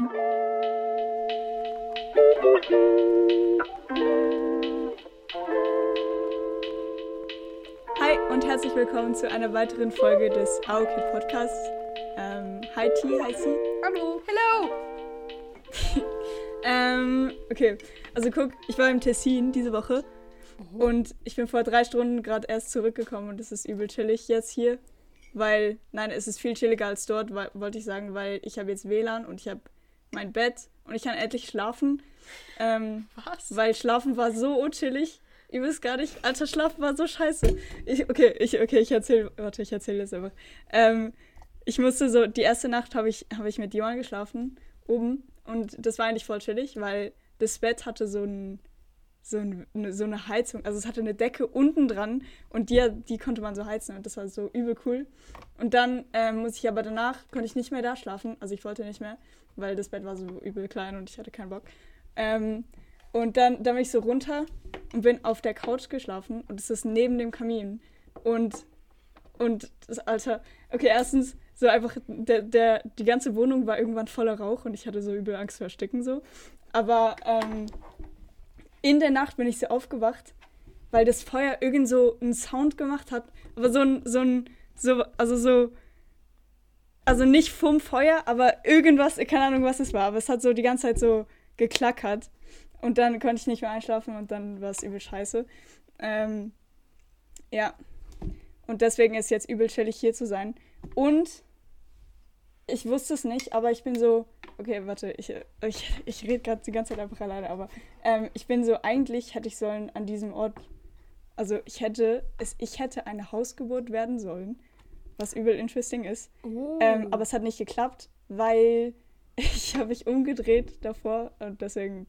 Hi und herzlich willkommen zu einer weiteren Folge des AOK Podcasts. Ähm, hi T, hi C. Hallo. Hello. ähm, okay, also guck, ich war im Tessin diese Woche oh. und ich bin vor drei Stunden gerade erst zurückgekommen und es ist übel chillig jetzt hier, weil, nein, es ist viel chilliger als dort, wollte ich sagen, weil ich habe jetzt WLAN und ich habe mein Bett und ich kann endlich schlafen. Ähm, Was? Weil Schlafen war so unchillig. Ihr wisst gar nicht, alter Schlafen war so scheiße. Ich, okay, ich, okay, ich erzähle, warte, ich erzähle das einfach. Ähm, ich musste so, die erste Nacht habe ich, hab ich mit Johann geschlafen, oben. Und das war eigentlich voll chillig, weil das Bett hatte so, ein, so, ein, so eine Heizung. Also es hatte eine Decke unten dran und die, die konnte man so heizen und das war so übel cool. Und dann ähm, muss ich aber danach, konnte ich nicht mehr da schlafen. Also ich wollte nicht mehr, weil das Bett war so übel klein und ich hatte keinen Bock. Ähm, und dann, dann bin ich so runter und bin auf der Couch geschlafen und es ist neben dem Kamin. Und, und das Alter, okay, erstens, so einfach, der, der, die ganze Wohnung war irgendwann voller Rauch und ich hatte so übel Angst vor Ersticken so. Aber ähm, in der Nacht bin ich so aufgewacht, weil das Feuer irgend so einen Sound gemacht hat. Aber so ein, so ein, so, also so, also nicht vom Feuer, aber irgendwas, keine Ahnung, was es war, aber es hat so die ganze Zeit so geklackert. Und dann konnte ich nicht mehr einschlafen und dann war es übel scheiße. Ähm, ja. Und deswegen ist jetzt übel chillig hier zu sein. Und ich wusste es nicht, aber ich bin so. Okay, warte, ich, ich, ich rede gerade die ganze Zeit einfach alleine, aber ähm, ich bin so, eigentlich hätte ich sollen an diesem Ort. Also ich hätte, es, ich hätte eine Hausgeburt werden sollen, was übel interesting ist. Oh. Ähm, aber es hat nicht geklappt, weil ich habe mich umgedreht davor und deswegen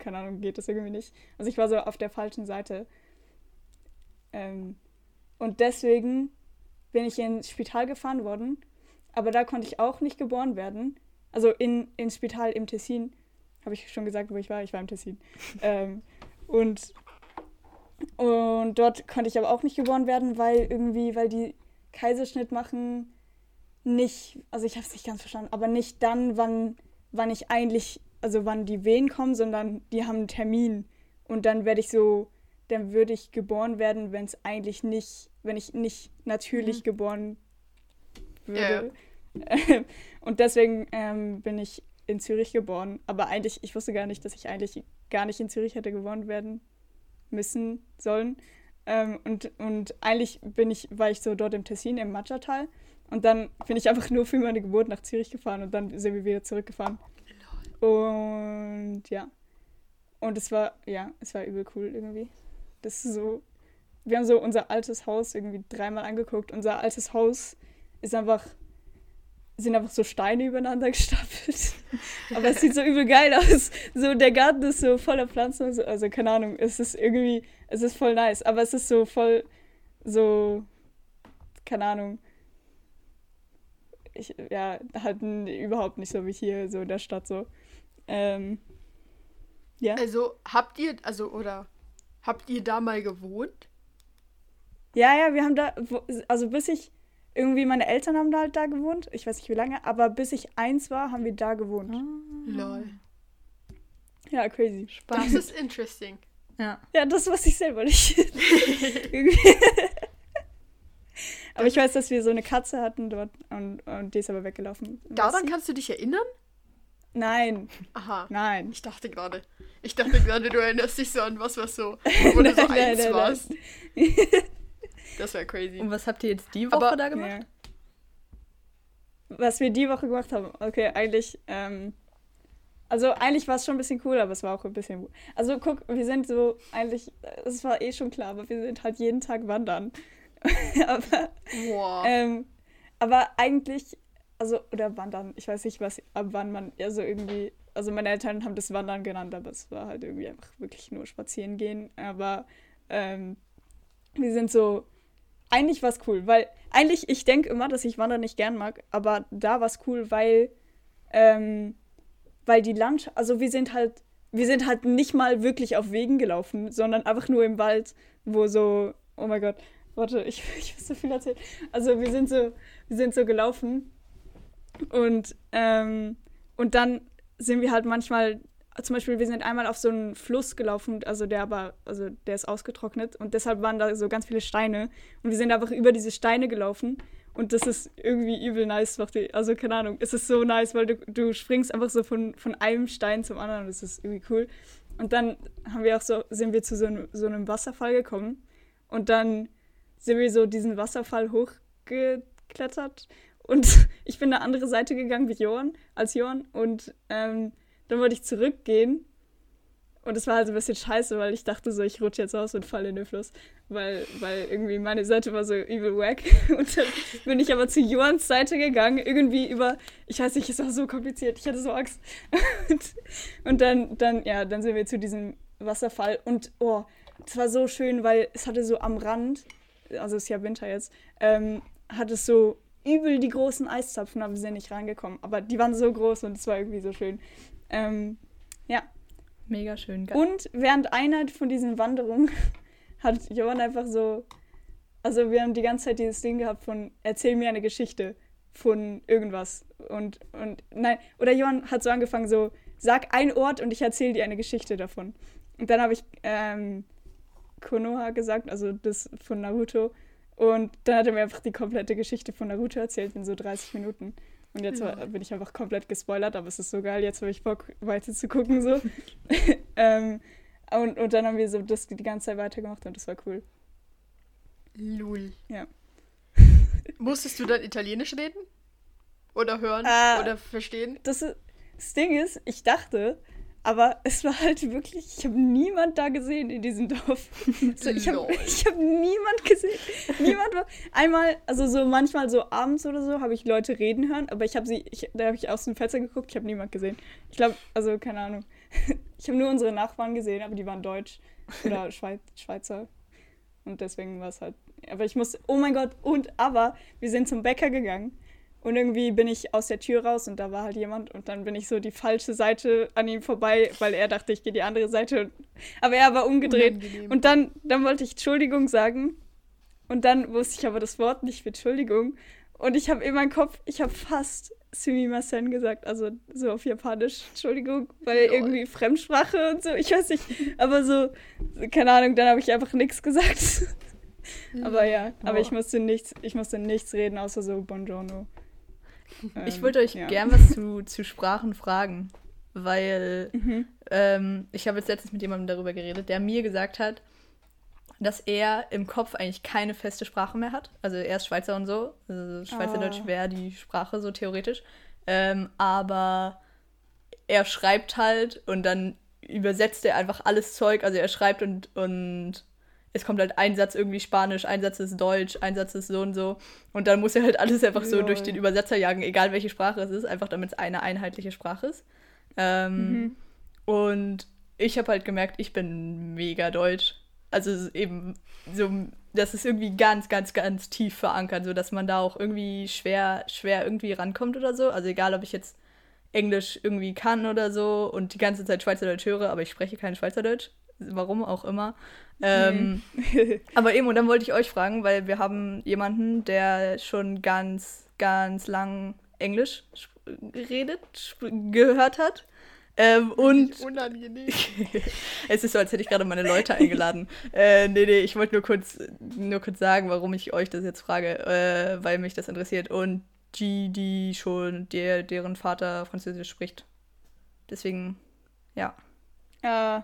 keine Ahnung, geht das irgendwie nicht. Also ich war so auf der falschen Seite. Ähm, und deswegen bin ich ins Spital gefahren worden, aber da konnte ich auch nicht geboren werden. Also in, ins Spital im Tessin, habe ich schon gesagt, wo ich war, ich war im Tessin. ähm, und, und dort konnte ich aber auch nicht geboren werden, weil irgendwie, weil die Kaiserschnitt machen nicht, also ich habe es nicht ganz verstanden, aber nicht dann, wann, wann ich eigentlich also wann die Wehen kommen, sondern die haben einen Termin. Und dann werde ich so, dann würde ich geboren werden, wenn es eigentlich nicht, wenn ich nicht natürlich mhm. geboren würde. Yeah. und deswegen ähm, bin ich in Zürich geboren. Aber eigentlich, ich wusste gar nicht, dass ich eigentlich gar nicht in Zürich hätte geboren werden müssen sollen. Ähm, und, und eigentlich bin ich, war ich so dort im Tessin, im Matschertal. Und dann bin ich einfach nur für meine Geburt nach Zürich gefahren und dann sind wir wieder zurückgefahren. Und ja. Und es war, ja, es war übel cool irgendwie. Das ist so. Wir haben so unser altes Haus irgendwie dreimal angeguckt. Unser altes Haus ist einfach. sind einfach so Steine übereinander gestapelt. Aber es sieht so übel geil aus. So, der Garten ist so voller Pflanzen und so. Also, keine Ahnung, es ist irgendwie. Es ist voll nice. Aber es ist so voll. So. Keine Ahnung ich, ja, halt überhaupt nicht so wie hier, so in der Stadt so. Ähm, ja. Also habt ihr, also oder habt ihr da mal gewohnt? Ja, ja, wir haben da, also bis ich, irgendwie meine Eltern haben da halt da gewohnt, ich weiß nicht wie lange, aber bis ich eins war, haben wir da gewohnt. Ah. Lol. Ja, crazy. Spaß. Das ist interesting. Ja. Ja, das wusste ich selber nicht. aber ich weiß, dass wir so eine Katze hatten dort und, und die ist aber weggelaufen. Daran kannst du dich erinnern? Nein. Aha. Nein. Ich dachte gerade. Ich dachte gerade, du erinnerst dich so an was, was so, wo du so nein, eins nein, warst. Das wäre crazy. Und was habt ihr jetzt die Woche Aber, da gemacht? Ja. Was wir die Woche gemacht haben, okay, eigentlich, ähm, also eigentlich war es schon ein bisschen cool, aber es war auch ein bisschen. Also guck, wir sind so, eigentlich, es war eh schon klar, aber wir sind halt jeden Tag wandern. aber, wow. ähm, aber eigentlich also, oder Wandern. Ich weiß nicht, was, ab wann man, also irgendwie, also meine Eltern haben das Wandern genannt, aber es war halt irgendwie einfach wirklich nur spazieren gehen. Aber ähm, wir sind so, eigentlich war es cool, weil eigentlich, ich denke immer, dass ich Wandern nicht gern mag, aber da war es cool, weil, ähm, weil die Landschaft, also wir sind halt, wir sind halt nicht mal wirklich auf Wegen gelaufen, sondern einfach nur im Wald, wo so, oh mein Gott, warte, ich, ich muss so viel erzählen. Also wir sind so, wir sind so gelaufen und, ähm, und dann sind wir halt manchmal, zum Beispiel, wir sind einmal auf so einen Fluss gelaufen, also der aber, also der ist ausgetrocknet und deshalb waren da so ganz viele Steine und wir sind einfach über diese Steine gelaufen und das ist irgendwie übel nice. Also keine Ahnung, es ist so nice, weil du, du springst einfach so von, von einem Stein zum anderen und das ist irgendwie cool. Und dann haben wir auch so, sind wir zu so einem, so einem Wasserfall gekommen und dann sind wir so diesen Wasserfall hochgeklettert und ich bin eine andere Seite gegangen wie Johann, als Johann und ähm, dann wollte ich zurückgehen und es war halt ein bisschen scheiße, weil ich dachte so, ich rutsche jetzt aus und falle in den Fluss. Weil, weil irgendwie meine Seite war so übel wack. Und dann bin ich aber zu Johans Seite gegangen, irgendwie über, ich weiß nicht, es war so kompliziert, ich hatte so Angst. Und, und dann, dann, ja, dann sind wir zu diesem Wasserfall und oh, es war so schön, weil es hatte so am Rand, also es ist ja Winter jetzt, ähm, hat es so übel die großen Eiszapfen, aber wir sind nicht reingekommen. Aber die waren so groß und es war irgendwie so schön. Ähm, ja, Mega schön. Geil. Und während einer von diesen Wanderungen hat Johann einfach so, also wir haben die ganze Zeit dieses Ding gehabt von erzähl mir eine Geschichte von irgendwas und und nein oder Johann hat so angefangen so sag ein Ort und ich erzähle dir eine Geschichte davon und dann habe ich ähm, Konoha gesagt also das von Naruto und dann hat er mir einfach die komplette Geschichte von Naruto erzählt in so 30 Minuten und jetzt ja. bin ich einfach komplett gespoilert, aber es ist so geil, jetzt habe ich Bock, weiter zu gucken. So. ähm, und, und dann haben wir so das die ganze Zeit weitergemacht und das war cool. Lul. Ja. Musstest du dann Italienisch reden? Oder hören? Äh, oder verstehen? Das, das Ding ist, ich dachte, aber es war halt wirklich, ich habe niemand da gesehen in diesem Dorf. So, ich habe hab niemand gesehen. Niemand war. Einmal, also so manchmal so abends oder so, habe ich Leute reden hören, aber ich habe sie, ich, da habe ich aus dem Fenster geguckt, ich habe niemand gesehen. Ich glaube, also keine Ahnung. Ich habe nur unsere Nachbarn gesehen, aber die waren deutsch oder Schweiz, Schweizer. Und deswegen war es halt. Aber ich musste, oh mein Gott, und aber wir sind zum Bäcker gegangen und irgendwie bin ich aus der Tür raus und da war halt jemand und dann bin ich so die falsche Seite an ihm vorbei, weil er dachte, ich gehe die andere Seite. Aber er war umgedreht. Unangenehm. Und dann, dann wollte ich Entschuldigung sagen. Und dann wusste ich aber das Wort nicht für Entschuldigung. Und ich habe in meinem Kopf, ich habe fast Sumimasen gesagt, also so auf Japanisch, Entschuldigung, weil Lol. irgendwie Fremdsprache und so, ich weiß nicht, aber so, keine Ahnung, dann habe ich einfach nichts gesagt. aber ja, aber ich musste nichts, ich musste nichts reden, außer so Buongiorno. Ich ähm, wollte euch ja. gern was zu, zu Sprachen fragen, weil mhm. ähm, ich habe jetzt letztens mit jemandem darüber geredet, der mir gesagt hat, dass er im Kopf eigentlich keine feste Sprache mehr hat. Also er ist Schweizer und so. Also Schweizerdeutsch oh. wäre die Sprache so theoretisch. Ähm, aber er schreibt halt und dann übersetzt er einfach alles Zeug. Also er schreibt und, und es kommt halt ein Satz irgendwie Spanisch, ein Satz ist Deutsch, ein Satz ist so und so. Und dann muss er halt alles einfach so Lol. durch den Übersetzer jagen, egal welche Sprache es ist, einfach damit es eine einheitliche Sprache ist. Ähm, mhm. Und ich habe halt gemerkt, ich bin mega deutsch. Also eben so, das ist irgendwie ganz, ganz, ganz tief verankert, so dass man da auch irgendwie schwer, schwer irgendwie rankommt oder so. Also egal, ob ich jetzt Englisch irgendwie kann oder so und die ganze Zeit Schweizerdeutsch höre, aber ich spreche kein Schweizerdeutsch warum auch immer. Ähm, mhm. aber eben, und dann wollte ich euch fragen, weil wir haben jemanden, der schon ganz, ganz lang Englisch redet, gehört hat. Ähm, und unangenehm. es ist so, als hätte ich gerade meine Leute eingeladen. äh, nee, nee, ich wollte nur kurz, nur kurz sagen, warum ich euch das jetzt frage, äh, weil mich das interessiert. Und die, die schon, der, deren Vater Französisch spricht. Deswegen, ja. Äh,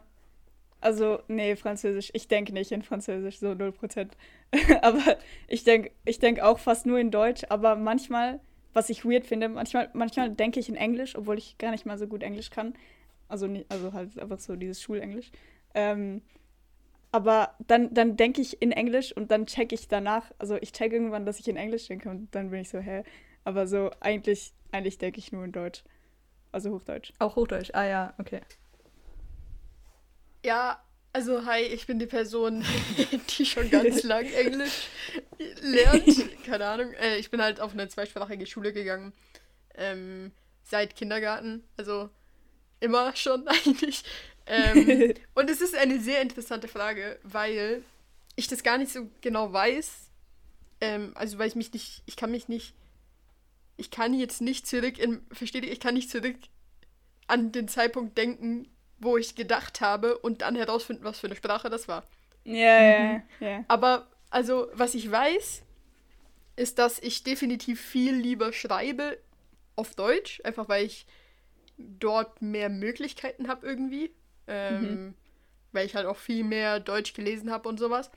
also, nee, Französisch. Ich denke nicht in Französisch, so 0%. aber ich denke ich denk auch fast nur in Deutsch. Aber manchmal, was ich weird finde, manchmal, manchmal denke ich in Englisch, obwohl ich gar nicht mal so gut Englisch kann. Also, also halt einfach so dieses Schulenglisch. Ähm, aber dann, dann denke ich in Englisch und dann checke ich danach, also ich check irgendwann, dass ich in Englisch denke und dann bin ich so, hä? Aber so eigentlich, eigentlich denke ich nur in Deutsch. Also Hochdeutsch. Auch Hochdeutsch, ah ja, okay. Ja, also hi, ich bin die Person, die schon ganz lang Englisch lernt. Keine Ahnung. Äh, ich bin halt auf eine zweisprachige Schule gegangen. Ähm, seit Kindergarten. Also immer schon eigentlich. Ähm, und es ist eine sehr interessante Frage, weil ich das gar nicht so genau weiß. Ähm, also weil ich mich nicht, ich kann mich nicht, ich kann jetzt nicht zurück in, versteht ihr, ich kann nicht zurück an den Zeitpunkt denken, wo ich gedacht habe und dann herausfinden, was für eine Sprache das war. Ja, ja, ja. Aber, also, was ich weiß, ist, dass ich definitiv viel lieber schreibe auf Deutsch, einfach weil ich dort mehr Möglichkeiten habe irgendwie. Ähm, mhm. Weil ich halt auch viel mehr Deutsch gelesen habe und sowas.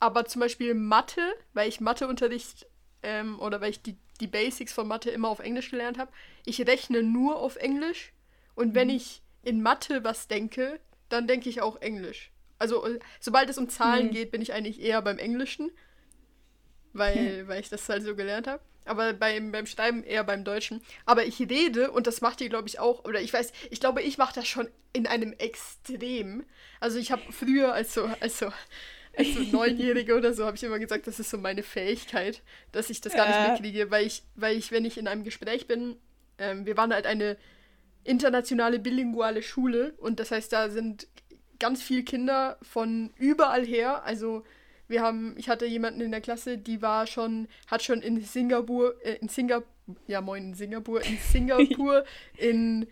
Aber zum Beispiel Mathe, weil ich Matheunterricht ähm, oder weil ich die, die Basics von Mathe immer auf Englisch gelernt habe, ich rechne nur auf Englisch. Und mhm. wenn ich in Mathe was denke, dann denke ich auch Englisch. Also, äh, sobald es um Zahlen mhm. geht, bin ich eigentlich eher beim Englischen weil, weil ich das halt so gelernt habe. Aber beim, beim Schreiben eher beim Deutschen. Aber ich rede, und das macht ihr, glaube ich, auch, oder ich weiß, ich glaube, ich mache das schon in einem Extrem. Also ich habe früher als so, als so, als so Neunjährige oder so, habe ich immer gesagt, das ist so meine Fähigkeit, dass ich das gar nicht mitkriege, weil ich, weil ich, wenn ich in einem Gespräch bin, ähm, wir waren halt eine internationale bilinguale Schule und das heißt, da sind ganz viele Kinder von überall her, also wir haben, ich hatte jemanden in der Klasse, die war schon, hat schon in Singapur, äh, in Singapur, ja moin, in Singapur, in Singapur, in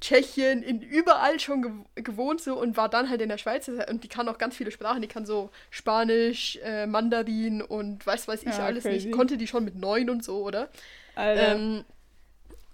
Tschechien, in überall schon gew gewohnt so und war dann halt in der Schweiz und die kann auch ganz viele Sprachen, die kann so Spanisch, äh, Mandarin und weiß weiß ich ja, alles crazy. nicht. Konnte die schon mit neun und so, oder? Alter. Ähm,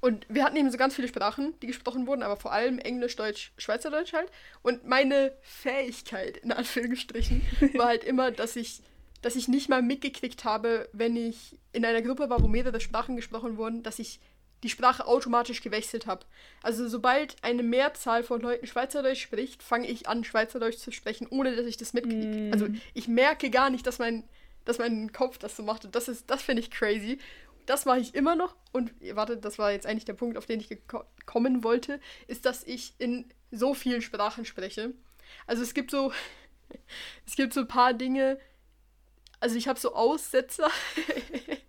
und wir hatten eben so ganz viele Sprachen, die gesprochen wurden, aber vor allem Englisch, Deutsch, Schweizerdeutsch halt. Und meine Fähigkeit, in Anführungsstrichen, war halt immer, dass ich, dass ich nicht mal mitgekriegt habe, wenn ich in einer Gruppe war, wo mehrere Sprachen gesprochen wurden, dass ich die Sprache automatisch gewechselt habe. Also sobald eine Mehrzahl von Leuten Schweizerdeutsch spricht, fange ich an, Schweizerdeutsch zu sprechen, ohne dass ich das mitkriege. Mm. Also ich merke gar nicht, dass mein, dass mein Kopf das so macht. Und das ist, das finde ich crazy das mache ich immer noch. Und warte, das war jetzt eigentlich der Punkt, auf den ich kommen wollte, ist, dass ich in so vielen Sprachen spreche. Also es gibt so, es gibt so ein paar Dinge. Also ich habe so Aussetzer.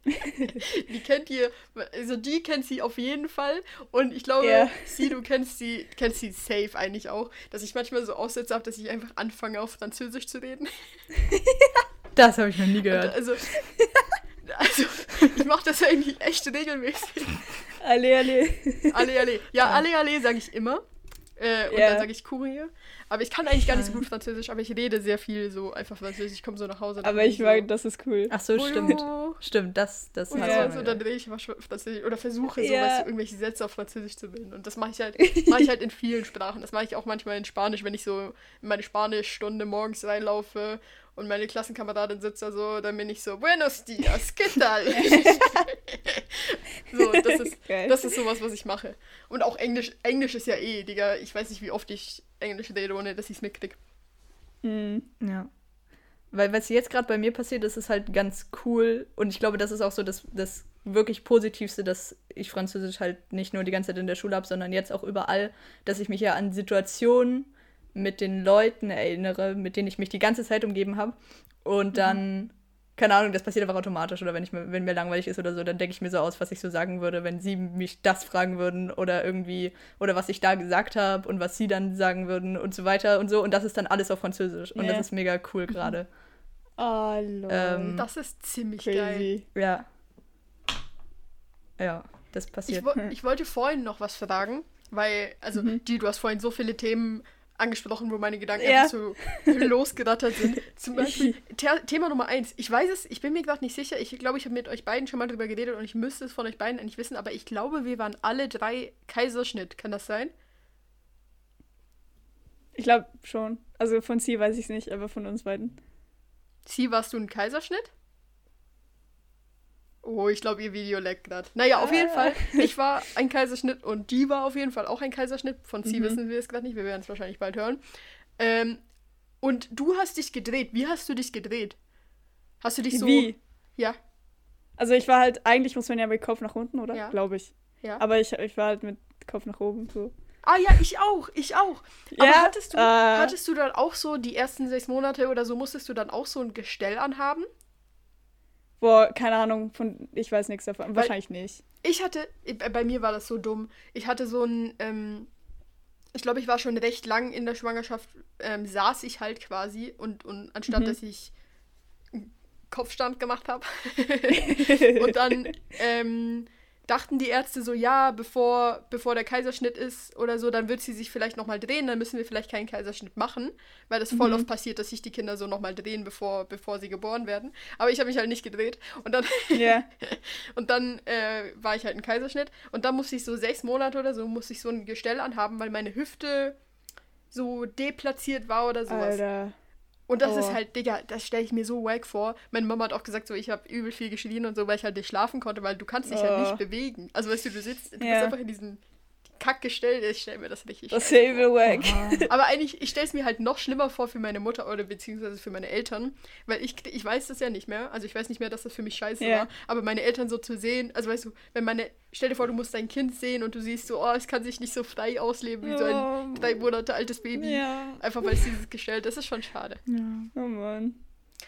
die kennt ihr, also die kennt sie auf jeden Fall. Und ich glaube, yeah. sie, du kennst sie, kennst sie safe eigentlich auch, dass ich manchmal so Aussetzer habe, dass ich einfach anfange, auf Französisch zu reden. das habe ich noch nie gehört. Und also, ich mache das eigentlich echt regelmäßig. Alle, alle. Alle, alle. Ja, alle, alle sage ich immer. Äh, und yeah. dann sage ich Courier. Aber ich kann eigentlich gar nicht so gut Französisch, aber ich rede sehr viel so einfach Französisch. Ich komme so nach Hause. Aber ich mag, so, das ist cool. Ach so, stimmt. Stimmt, das, das und ja. so, dann drehe ich immer Französisch oder versuche so, ja. weißt du, irgendwelche Sätze auf Französisch zu bilden. Und das mache ich halt, mache ich halt in vielen Sprachen. Das mache ich auch manchmal in Spanisch, wenn ich so in meine Spanischstunde morgens reinlaufe und meine Klassenkameradin sitzt da so, dann bin ich so, Buenos dias, ¿qué tal? so, das ist, das ist sowas, was ich mache. Und auch Englisch, Englisch ist ja eh, Digga, ich weiß nicht, wie oft ich Englisch rede, ohne dass ich es mitkriege. Mhm. Ja. Weil was jetzt gerade bei mir passiert, ist es halt ganz cool und ich glaube, das ist auch so das, das wirklich Positivste, dass ich Französisch halt nicht nur die ganze Zeit in der Schule habe, sondern jetzt auch überall, dass ich mich ja an Situationen mit den Leuten erinnere, mit denen ich mich die ganze Zeit umgeben habe. Und mhm. dann, mhm. keine Ahnung, das passiert einfach automatisch. Oder wenn, ich, wenn mir langweilig ist oder so, dann denke ich mir so aus, was ich so sagen würde, wenn sie mich das fragen würden oder irgendwie, oder was ich da gesagt habe und was sie dann sagen würden und so weiter und so. Und das ist dann alles auf Französisch. Und yeah. das ist mega cool mhm. gerade. Oh, Lord. Ähm, das ist ziemlich Crazy. geil. Ja. Ja, das passiert. Ich, wo, ich wollte vorhin noch was fragen, weil, also, mhm. die, du hast vorhin so viele Themen angesprochen, wo meine Gedanken ja. so losgerattert sind. Zum Beispiel Thema Nummer eins. Ich weiß es, ich bin mir gerade nicht sicher. Ich glaube, ich habe mit euch beiden schon mal drüber geredet und ich müsste es von euch beiden eigentlich wissen, aber ich glaube, wir waren alle drei Kaiserschnitt. Kann das sein? Ich glaube schon. Also von Sie weiß ich es nicht, aber von uns beiden. Sie warst du ein Kaiserschnitt? Oh, ich glaube, ihr Video leckt gerade. Naja, auf jeden Fall. Ich war ein Kaiserschnitt und die war auf jeden Fall auch ein Kaiserschnitt. Von sie mhm. wissen wir es gerade nicht. Wir werden es wahrscheinlich bald hören. Ähm, und du hast dich gedreht. Wie hast du dich gedreht? Hast du dich so. Wie? Ja. Also, ich war halt. Eigentlich muss man ja mit Kopf nach unten, oder? Ja. Glaube ich. Ja. Aber ich, ich war halt mit Kopf nach oben so. Ah ja, ich auch, ich auch. Aber ja, hattest du, äh, hattest du dann auch so die ersten sechs Monate oder so, musstest du dann auch so ein Gestell anhaben? Boah, keine Ahnung, von ich weiß nichts davon. Weil Wahrscheinlich nicht. Ich hatte, bei mir war das so dumm. Ich hatte so ein, ähm, ich glaube, ich war schon recht lang in der Schwangerschaft, ähm, saß ich halt quasi und, und anstatt mhm. dass ich Kopfstand gemacht habe und dann ähm, dachten die Ärzte so, ja, bevor, bevor der Kaiserschnitt ist oder so, dann wird sie sich vielleicht nochmal drehen, dann müssen wir vielleicht keinen Kaiserschnitt machen, weil das voll mhm. oft passiert, dass sich die Kinder so nochmal drehen, bevor, bevor sie geboren werden. Aber ich habe mich halt nicht gedreht und dann, yeah. und dann äh, war ich halt ein Kaiserschnitt und dann musste ich so sechs Monate oder so, musste ich so ein Gestell anhaben, weil meine Hüfte so deplatziert war oder sowas. Alter. Und das oh. ist halt, Digga, das stelle ich mir so wack vor. Meine Mama hat auch gesagt, so ich habe übel viel geschrien und so, weil ich halt nicht schlafen konnte, weil du kannst dich oh. ja nicht bewegen. Also weißt du, du sitzt, du ja. bist einfach in diesen Kack gestellt. Ich stelle mir das richtig Das Save Wack. Aber eigentlich, ich stelle es mir halt noch schlimmer vor für meine Mutter oder beziehungsweise für meine Eltern, weil ich, ich weiß das ja nicht mehr. Also ich weiß nicht mehr, dass das für mich scheiße yeah. war. Aber meine Eltern so zu sehen, also weißt du, wenn meine, stell dir vor, du musst dein Kind sehen und du siehst so, oh, es kann sich nicht so frei ausleben wie oh. so ein drei Monate altes Baby. Ja. Einfach weil es dieses Gestell, das ist schon schade. Ja. Oh Mann.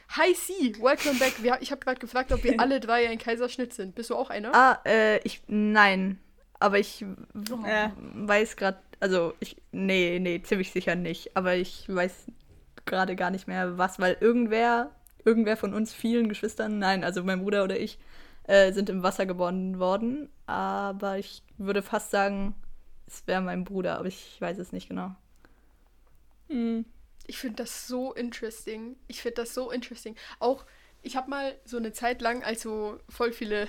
Hi C, welcome back. Wir, ich habe gerade gefragt, ob wir alle drei ein Kaiserschnitt sind. Bist du auch einer? Ah, äh, ich, nein. Aber ich äh, weiß gerade, also ich, nee, nee, ziemlich sicher nicht. Aber ich weiß gerade gar nicht mehr was, weil irgendwer, irgendwer von uns vielen Geschwistern, nein, also mein Bruder oder ich, äh, sind im Wasser geboren worden. Aber ich würde fast sagen, es wäre mein Bruder, aber ich weiß es nicht genau. Mhm. Ich finde das so interesting. Ich finde das so interesting. Auch, ich habe mal so eine Zeit lang, als so voll viele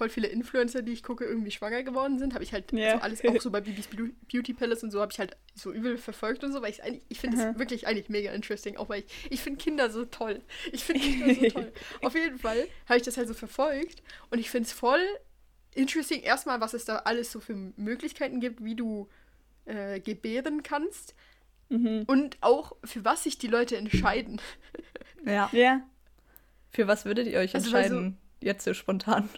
voll viele Influencer, die ich gucke, irgendwie schwanger geworden sind, habe ich halt yeah. so alles, auch so bei Bibis Beauty Palace und so, habe ich halt so übel verfolgt und so, weil ich eigentlich, ich finde es wirklich eigentlich mega interesting, auch weil ich, ich finde Kinder so toll. Ich finde Kinder so toll. Auf jeden Fall habe ich das halt so verfolgt und ich finde es voll interesting, erstmal, was es da alles so für Möglichkeiten gibt, wie du äh, gebären kannst mhm. und auch für was sich die Leute entscheiden. Ja. Ja. Für was würdet ihr euch also, entscheiden? So, jetzt so spontan.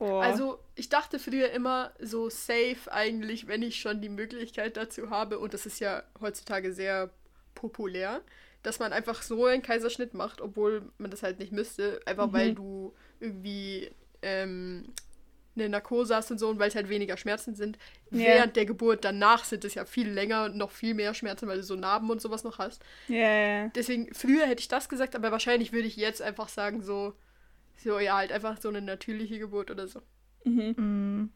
Oh. Also ich dachte früher immer so safe eigentlich, wenn ich schon die Möglichkeit dazu habe, und das ist ja heutzutage sehr populär, dass man einfach so einen Kaiserschnitt macht, obwohl man das halt nicht müsste, einfach mhm. weil du irgendwie ähm, eine Narkose hast und so und weil es halt weniger Schmerzen sind. Yeah. Während der Geburt danach sind es ja viel länger und noch viel mehr Schmerzen, weil du so Narben und sowas noch hast. Yeah. Deswegen, früher hätte ich das gesagt, aber wahrscheinlich würde ich jetzt einfach sagen, so, so, ja, halt einfach so eine natürliche Geburt oder so. Mhm. mhm.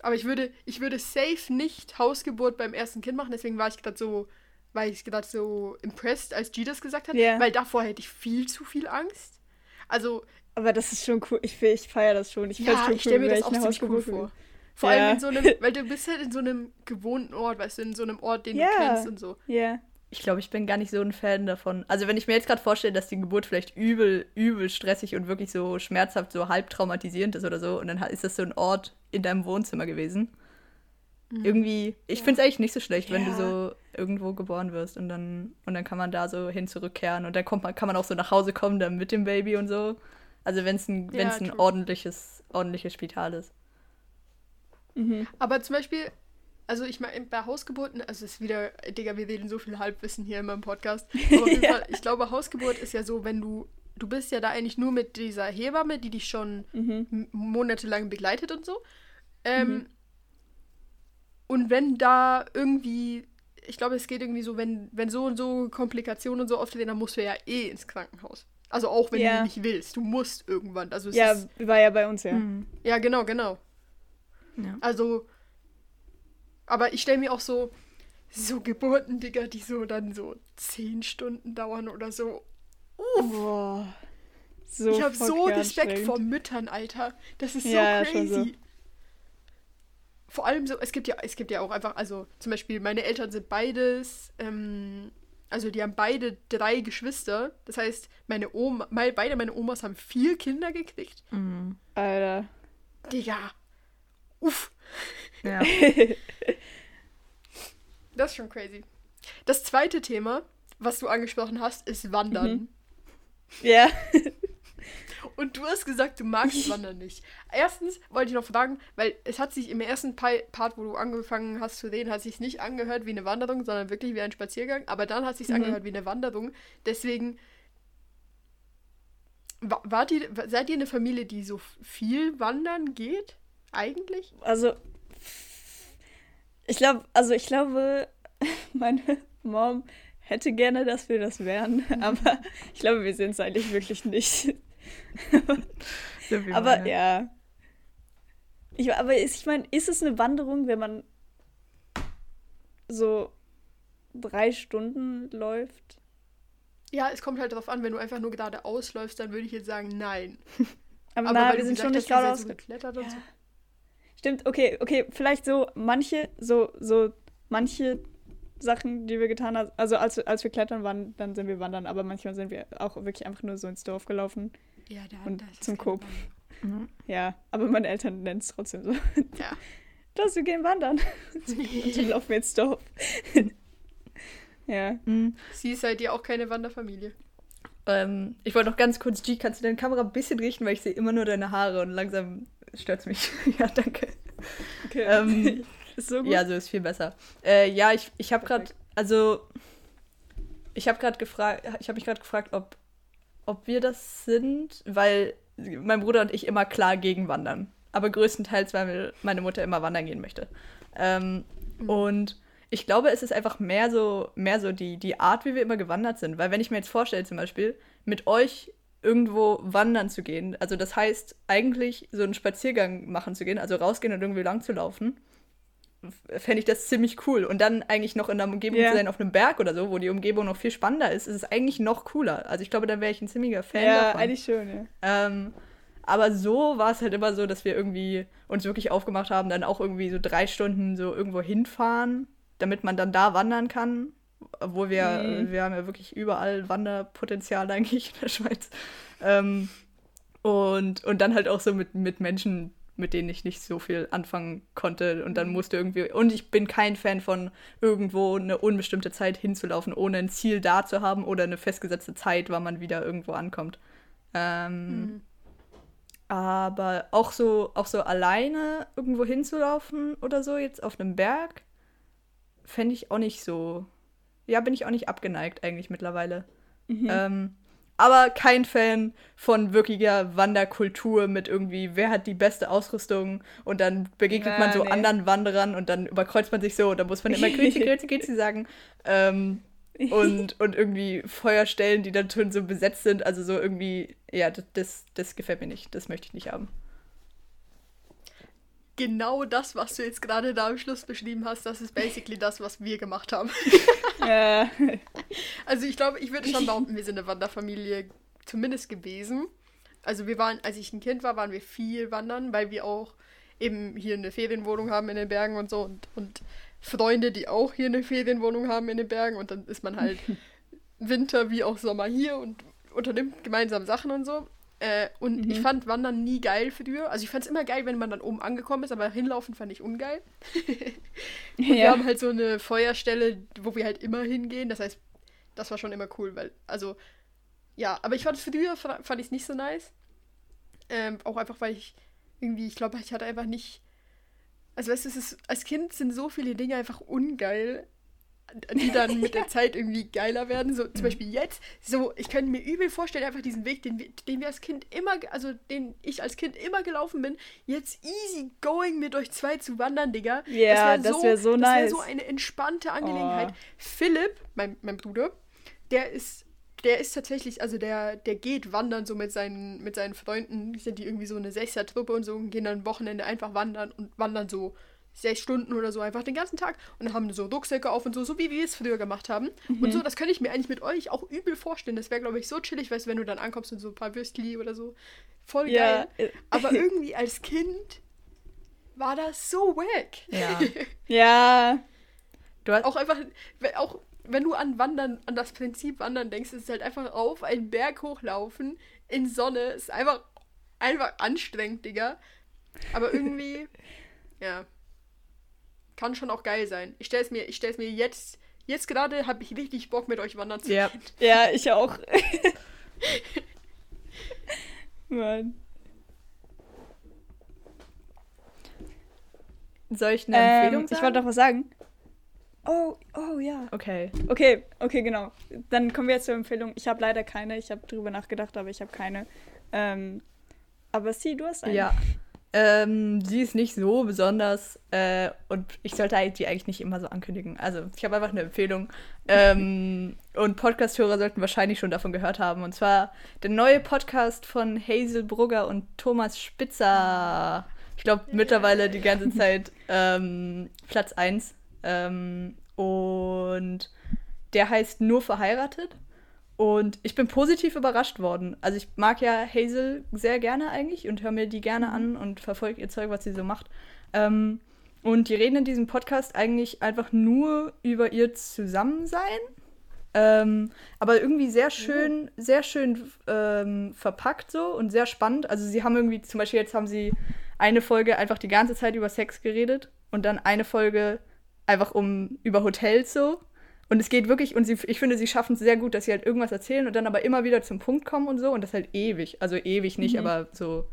Aber ich würde, ich würde safe nicht Hausgeburt beim ersten Kind machen, deswegen war ich gerade so, war ich gerade so impressed, als G das gesagt hat, yeah. weil davor hätte ich viel zu viel Angst. Also. Aber das ist schon cool. Ich, ich feiere das schon. Ich, ja, ich stelle mir das auch ziemlich cool vor. Vor ja. allem in so einem, weil du bist halt in so einem gewohnten Ort, weißt du, in so einem Ort, den yeah. du kennst und so. Ja. Yeah ich glaube, ich bin gar nicht so ein Fan davon. Also wenn ich mir jetzt gerade vorstelle, dass die Geburt vielleicht übel, übel stressig und wirklich so schmerzhaft, so halb traumatisierend ist oder so, und dann ist das so ein Ort in deinem Wohnzimmer gewesen. Mhm. Irgendwie, ich ja. finde es eigentlich nicht so schlecht, ja. wenn du so irgendwo geboren wirst und dann, und dann kann man da so hin zurückkehren und dann kommt man, kann man auch so nach Hause kommen, dann mit dem Baby und so. Also wenn es ein, ja, ein ordentliches, ordentliches Spital ist. Mhm. Aber zum Beispiel, also ich meine, bei Hausgeburten, also es ist wieder, Digga, wir reden so viel Halbwissen hier in meinem Podcast. Aber auf jeden Fall, ich glaube, Hausgeburt ist ja so, wenn du, du bist ja da eigentlich nur mit dieser Hebamme, die dich schon mhm. monatelang begleitet und so. Ähm, mhm. Und wenn da irgendwie, ich glaube, es geht irgendwie so, wenn, wenn so und so Komplikationen und so auftreten, dann musst du ja eh ins Krankenhaus. Also auch wenn ja. du nicht willst, du musst irgendwann. Also ja, ist, war ja bei uns ja. Mhm. Ja, genau, genau. Ja. Also aber ich stelle mir auch so, so Geburten, Digga, die so dann so zehn Stunden dauern oder so. Uff. Boah, so ich habe so Respekt vor Müttern, Alter. Das ist so ja, crazy. So. Vor allem so, es gibt ja, es gibt ja auch einfach, also zum Beispiel meine Eltern sind beides, ähm, also die haben beide drei Geschwister. Das heißt, meine Oma, beide meine Omas haben vier Kinder gekriegt. Mhm. Alter. Digga. Uff. Ja. das ist schon crazy. Das zweite Thema, was du angesprochen hast, ist Wandern. Mhm. Ja. Und du hast gesagt, du magst Wandern nicht. Erstens wollte ich noch fragen, weil es hat sich im ersten Part, wo du angefangen hast zu reden, hat sich nicht angehört wie eine Wanderung, sondern wirklich wie ein Spaziergang. Aber dann hat sich mhm. angehört wie eine Wanderung. Deswegen wart ihr, seid ihr eine Familie, die so viel wandern geht? Eigentlich? Also ich glaube, also ich glaube, meine Mom hätte gerne, dass wir das wären, aber ich glaube, wir sind es eigentlich wirklich nicht. so aber meine. ja. Ich, aber ist, ich meine, ist es eine Wanderung, wenn man so drei Stunden läuft? Ja, es kommt halt darauf an, wenn du einfach nur gerade ausläufst, dann würde ich jetzt sagen, nein. aber, aber na, wir sind schon nicht gerade ausgeklettert ja. und so. Stimmt, okay, okay, vielleicht so manche, so, so manche Sachen, die wir getan haben. Also als, als wir klettern waren, dann sind wir wandern, aber manchmal sind wir auch wirklich einfach nur so ins Dorf gelaufen. Ja, da, und das zum Coop. Mhm. Ja, aber meine Eltern nennen es trotzdem so. Ja. Das, wir gehen wandern. und dann laufen wir ins Dorf. ja. Mhm. Sie seid ihr auch keine Wanderfamilie. Ähm, ich wollte noch ganz kurz, G, kannst du deine Kamera ein bisschen richten, weil ich sehe immer nur deine Haare und langsam stört es mich. ja, danke. Okay. Ähm, ist so gut? Ja, so ist viel besser. Äh, ja, ich, ich habe gerade, also ich habe gerade gefragt, ich habe mich gerade gefragt, ob, ob wir das sind, weil mein Bruder und ich immer klar gegen wandern. Aber größtenteils, weil meine Mutter immer wandern gehen möchte. Ähm, mhm. Und ich glaube, es ist einfach mehr so, mehr so die, die Art, wie wir immer gewandert sind. Weil wenn ich mir jetzt vorstelle, zum Beispiel, mit euch irgendwo wandern zu gehen, also das heißt eigentlich so einen Spaziergang machen zu gehen, also rausgehen und irgendwie lang zu laufen, fände ich das ziemlich cool. Und dann eigentlich noch in einer Umgebung yeah. zu sein auf einem Berg oder so, wo die Umgebung noch viel spannender ist, ist es eigentlich noch cooler. Also ich glaube, dann wäre ich ein ziemlicher Fan ja, davon. Eigentlich schön, ja. Ähm, aber so war es halt immer so, dass wir irgendwie uns wirklich aufgemacht haben, dann auch irgendwie so drei Stunden so irgendwo hinfahren, damit man dann da wandern kann. Obwohl wir, mhm. wir haben ja wirklich überall Wanderpotenzial eigentlich in der Schweiz. Ähm, und, und dann halt auch so mit, mit Menschen, mit denen ich nicht so viel anfangen konnte. Und dann mhm. musste irgendwie. Und ich bin kein Fan von irgendwo eine unbestimmte Zeit hinzulaufen, ohne ein Ziel da zu haben oder eine festgesetzte Zeit, wann man wieder irgendwo ankommt. Ähm, mhm. Aber auch so, auch so alleine irgendwo hinzulaufen oder so, jetzt auf einem Berg, fände ich auch nicht so. Ja, bin ich auch nicht abgeneigt eigentlich mittlerweile. Mhm. Ähm, aber kein Fan von wirklicher Wanderkultur mit irgendwie, wer hat die beste Ausrüstung und dann begegnet ja, man so nee. anderen Wanderern und dann überkreuzt man sich so und dann muss man immer Grüezi, Grüezi, Grüezi sagen. Ähm, und, und irgendwie Feuerstellen, die dann schon so besetzt sind. Also so irgendwie, ja, das, das, das gefällt mir nicht. Das möchte ich nicht haben genau das, was du jetzt gerade da am Schluss beschrieben hast, das ist basically das, was wir gemacht haben. ja. Also ich glaube, ich würde schon behaupten, wir sind eine Wanderfamilie zumindest gewesen. Also wir waren, als ich ein Kind war, waren wir viel wandern, weil wir auch eben hier eine Ferienwohnung haben in den Bergen und so und, und Freunde, die auch hier eine Ferienwohnung haben in den Bergen und dann ist man halt Winter wie auch Sommer hier und unternimmt gemeinsam Sachen und so. Äh, und mhm. ich fand Wandern nie geil für früher. Also ich fand es immer geil, wenn man dann oben angekommen ist, aber hinlaufen fand ich ungeil. ja. wir haben halt so eine Feuerstelle, wo wir halt immer hingehen. Das heißt, das war schon immer cool, weil, also, ja, aber ich fand es früher, fand ich es nicht so nice. Ähm, auch einfach, weil ich irgendwie, ich glaube, ich hatte einfach nicht. Also weißt du, es ist, als Kind sind so viele Dinge einfach ungeil die dann mit der Zeit irgendwie geiler werden. So zum mhm. Beispiel jetzt, so, ich könnte mir übel vorstellen, einfach diesen Weg, den wir, den wir als Kind immer, also den ich als Kind immer gelaufen bin, jetzt easy going mit euch zwei zu wandern, Digga. Ja, das wäre so, wär so nice. Das wäre so eine entspannte Angelegenheit. Oh. Philipp, mein, mein Bruder, der ist der ist tatsächlich, also der, der geht wandern so mit seinen, mit seinen Freunden, sind die irgendwie so eine Sechser-Truppe und so und gehen dann am Wochenende einfach wandern und wandern so sechs Stunden oder so einfach den ganzen Tag und dann haben so Rucksäcke auf und so, so wie wir es früher gemacht haben. Mhm. Und so, das könnte ich mir eigentlich mit euch auch übel vorstellen. Das wäre, glaube ich, so chillig, weißt du, wenn du dann ankommst und so ein paar Würstli oder so. Voll ja. geil. Aber irgendwie als Kind war das so wack. Ja. ja. Du hast auch einfach, auch wenn du an Wandern, an das Prinzip Wandern denkst, ist es halt einfach auf einen Berg hochlaufen in Sonne. Ist einfach, einfach anstrengend, Digga. Aber irgendwie, ja kann schon auch geil sein. Ich stelle es mir, mir jetzt, jetzt gerade habe ich richtig Bock mit euch wandern zu ja. gehen. Ja, ich auch. Mann. Soll ich eine ähm, Empfehlung sagen? Ich wollte doch was sagen. Oh, oh ja. Okay. Okay, okay, genau. Dann kommen wir jetzt zur Empfehlung. Ich habe leider keine. Ich habe drüber nachgedacht, aber ich habe keine. Ähm, aber sie, du hast eine. Ja. Ähm, sie ist nicht so besonders äh, und ich sollte die eigentlich nicht immer so ankündigen. Also ich habe einfach eine Empfehlung. Ähm, und Podcast-Hörer sollten wahrscheinlich schon davon gehört haben. Und zwar der neue Podcast von Hazel Brugger und Thomas Spitzer. Ich glaube mittlerweile die ganze Zeit ähm, Platz 1. Ähm, und der heißt Nur verheiratet. Und ich bin positiv überrascht worden. Also ich mag ja Hazel sehr gerne eigentlich und höre mir die gerne an und verfolge ihr Zeug, was sie so macht. Ähm, und die reden in diesem Podcast eigentlich einfach nur über ihr Zusammensein. Ähm, aber irgendwie sehr schön, sehr schön ähm, verpackt so und sehr spannend. Also sie haben irgendwie, zum Beispiel jetzt haben sie eine Folge einfach die ganze Zeit über Sex geredet und dann eine Folge einfach um über Hotels so. Und es geht wirklich, und sie, ich finde, sie schaffen es sehr gut, dass sie halt irgendwas erzählen und dann aber immer wieder zum Punkt kommen und so. Und das halt ewig. Also ewig nicht, mhm. aber so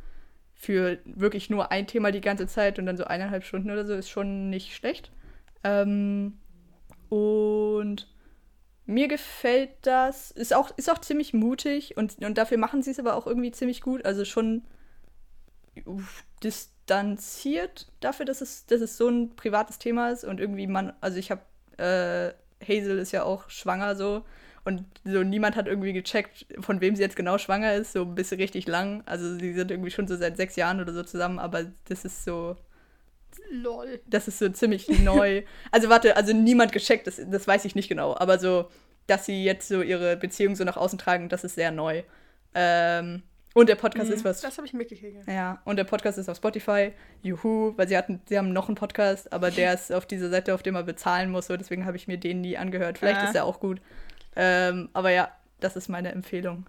für wirklich nur ein Thema die ganze Zeit und dann so eineinhalb Stunden oder so ist schon nicht schlecht. Ähm, und mir gefällt das. Ist auch, ist auch ziemlich mutig und, und dafür machen sie es aber auch irgendwie ziemlich gut. Also schon distanziert dafür, dass es, dass es so ein privates Thema ist und irgendwie man, also ich habe äh, Hazel ist ja auch schwanger so. Und so niemand hat irgendwie gecheckt, von wem sie jetzt genau schwanger ist, so ein bisschen richtig lang. Also sie sind irgendwie schon so seit sechs Jahren oder so zusammen, aber das ist so. Lol. Das ist so ziemlich neu. Also warte, also niemand gecheckt, das, das weiß ich nicht genau. Aber so, dass sie jetzt so ihre Beziehung so nach außen tragen, das ist sehr neu. Ähm, und der Podcast mhm, ist was. Das habe ich mitgekriegt. Ja, und der Podcast ist auf Spotify. Juhu, weil sie hatten, sie haben noch einen Podcast, aber der ist auf dieser Seite, auf dem man bezahlen muss. So, deswegen habe ich mir den nie angehört. Vielleicht ah. ist er auch gut. Ähm, aber ja, das ist meine Empfehlung.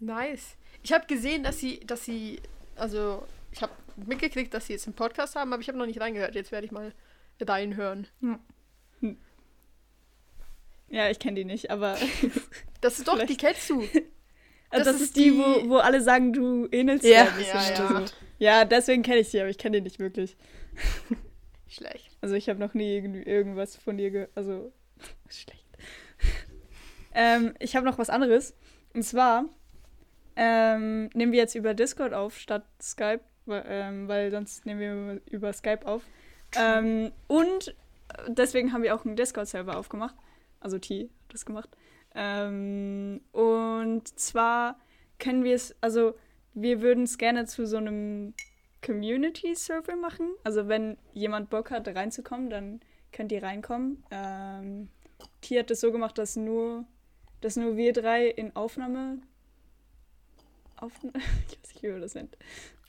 Nice. Ich habe gesehen, dass sie, dass sie, also ich habe mitgekriegt, dass sie jetzt einen Podcast haben, aber ich habe noch nicht reingehört. Jetzt werde ich mal reinhören. Hm. Hm. Ja, ich kenne die nicht, aber. das ist doch, die kennst du. Das, das, ist die, die, Wo, wo alle sagen, du ähnelst ja. Ja, ja. Also, ja deswegen kenne ich sie, aber ich kenne die nicht wirklich. Schlecht. Also ich habe noch nie irgendwas von dir ge... Also, schlecht. ähm, ich habe noch was anderes. Und zwar ähm, nehmen wir jetzt über Discord auf statt Skype, weil, ähm, weil sonst nehmen wir über Skype auf. Ähm, und deswegen haben wir auch einen Discord-Server aufgemacht. Also T hat das gemacht. Ähm, und zwar können wir es, also wir würden es gerne zu so einem Community-Server machen. Also wenn jemand Bock hat, reinzukommen, dann könnt ihr reinkommen. Ähm, T hat es so gemacht, dass nur, dass nur wir drei in Aufnahme. Aufna ich weiß nicht, wie man das nennt.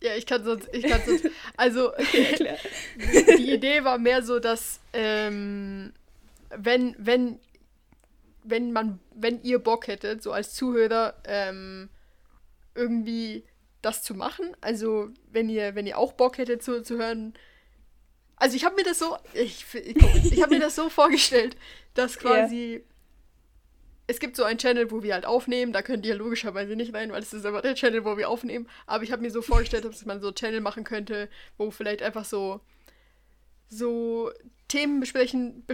Ja, ich kann sonst, ich kann sonst. Also, die Idee war mehr so, dass ähm, wenn, wenn wenn man, wenn ihr Bock hättet, so als Zuhörer, ähm, irgendwie das zu machen. Also, wenn ihr, wenn ihr auch Bock hättet zu, zu hören. Also ich habe mir das so, ich, ich, ich habe mir das so vorgestellt, dass quasi yeah. es gibt so einen Channel, wo wir halt aufnehmen. Da könnt ihr logischerweise nicht rein, weil es ist aber der Channel, wo wir aufnehmen. Aber ich habe mir so vorgestellt, dass man so einen Channel machen könnte, wo vielleicht einfach so so Themen besprechen,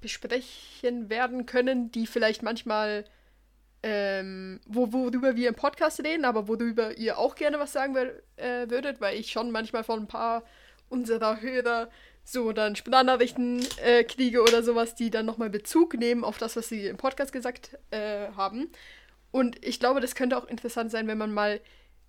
besprechen werden können, die vielleicht manchmal, ähm, wo, worüber wir im Podcast reden, aber worüber ihr auch gerne was sagen äh, würdet, weil ich schon manchmal von ein paar unserer Hörer so dann Sprachnachrichten äh, kriege oder sowas, die dann nochmal Bezug nehmen auf das, was sie im Podcast gesagt äh, haben. Und ich glaube, das könnte auch interessant sein, wenn man mal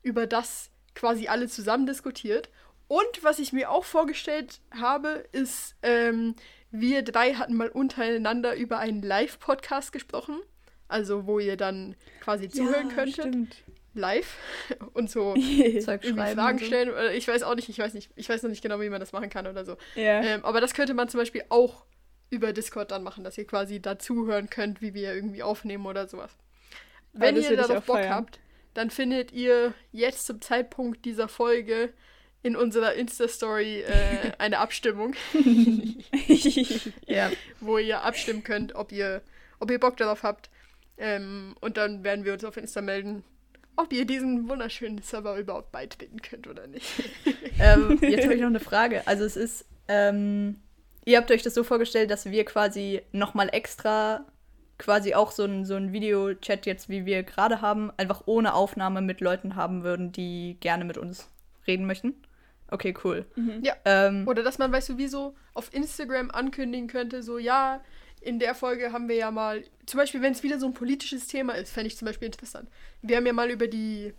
über das quasi alle zusammen diskutiert. Und was ich mir auch vorgestellt habe, ist, ähm, wir drei hatten mal untereinander über einen Live-Podcast gesprochen. Also, wo ihr dann quasi zuhören ja, könntet. Stimmt. Live und so Fragen so. stellen. Ich weiß auch nicht, ich weiß nicht, ich weiß noch nicht genau, wie man das machen kann oder so. Ja. Ähm, aber das könnte man zum Beispiel auch über Discord dann machen, dass ihr quasi dazuhören könnt, wie wir irgendwie aufnehmen oder sowas. Wenn ihr darauf Bock feiern. habt, dann findet ihr jetzt zum Zeitpunkt dieser Folge in unserer Insta-Story äh, eine Abstimmung. ja. Wo ihr abstimmen könnt, ob ihr, ob ihr Bock darauf habt. Ähm, und dann werden wir uns auf Insta melden, ob ihr diesen wunderschönen Server überhaupt beitreten könnt oder nicht. ähm, jetzt habe ich noch eine Frage. Also es ist, ähm, ihr habt euch das so vorgestellt, dass wir quasi nochmal extra quasi auch so ein, so ein Video-Chat jetzt, wie wir gerade haben, einfach ohne Aufnahme mit Leuten haben würden, die gerne mit uns reden möchten. Okay, cool. Mhm. Ja. Ähm, Oder dass man, weißt du, wie so auf Instagram ankündigen könnte, so, ja, in der Folge haben wir ja mal, zum Beispiel, wenn es wieder so ein politisches Thema ist, fände ich zum Beispiel interessant. Wir haben ja mal über die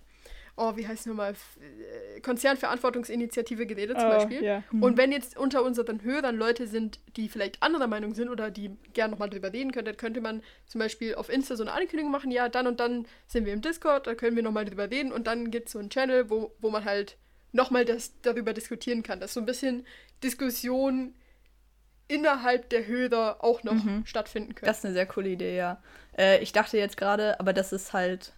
oh, wie heißt es nochmal, äh, Konzernverantwortungsinitiative geredet zum oh, Beispiel. Yeah. Mhm. Und wenn jetzt unter unseren Hörern Leute sind, die vielleicht anderer Meinung sind oder die gerne nochmal drüber reden könnten, könnte man zum Beispiel auf Insta so eine Ankündigung machen, ja, dann und dann sind wir im Discord, da können wir nochmal drüber reden und dann gibt es so einen Channel, wo, wo man halt nochmal das, darüber diskutieren kann. Dass so ein bisschen Diskussion innerhalb der Hörer auch noch mhm. stattfinden können. Das ist eine sehr coole Idee, ja. Äh, ich dachte jetzt gerade, aber das ist halt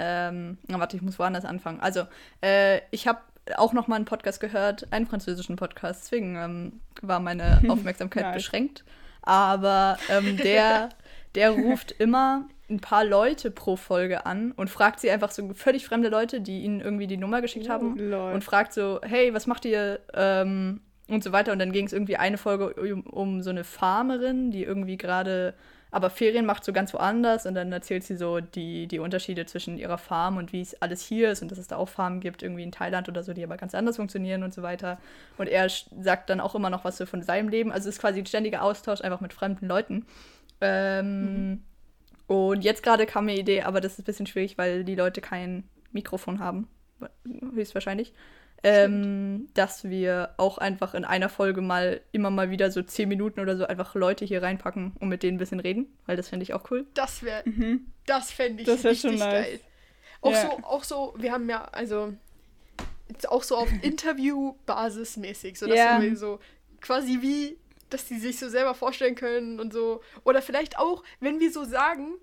ähm, na, warte, ich muss woanders anfangen. Also, äh, ich habe auch noch mal einen Podcast gehört, einen französischen Podcast, deswegen ähm, war meine Aufmerksamkeit beschränkt. Aber ähm, der, der ruft immer ein paar Leute pro Folge an und fragt sie einfach so völlig fremde Leute, die ihnen irgendwie die Nummer geschickt haben Lord. und fragt so, hey, was macht ihr? Ähm, und so weiter. Und dann ging es irgendwie eine Folge um, um so eine Farmerin, die irgendwie gerade aber Ferien macht so ganz woanders und dann erzählt sie so die, die Unterschiede zwischen ihrer Farm und wie es alles hier ist und dass es da auch Farmen gibt, irgendwie in Thailand oder so, die aber ganz anders funktionieren und so weiter. Und er sagt dann auch immer noch was so von seinem Leben. Also es ist quasi ein ständiger Austausch einfach mit fremden Leuten. Ähm, mhm. Und jetzt gerade kam mir eine Idee, aber das ist ein bisschen schwierig, weil die Leute kein Mikrofon haben, höchstwahrscheinlich ähm, dass wir auch einfach in einer Folge mal immer mal wieder so zehn Minuten oder so einfach Leute hier reinpacken und mit denen ein bisschen reden, weil das finde ich auch cool. Das wäre, mhm. das fände ich das richtig schon nice. geil. Auch ja. so, auch so, wir haben ja, also auch so auf Interview-Basis mäßig, so dass ja. wir so quasi wie, dass die sich so selber vorstellen können und so. Oder vielleicht auch, wenn wir so sagen,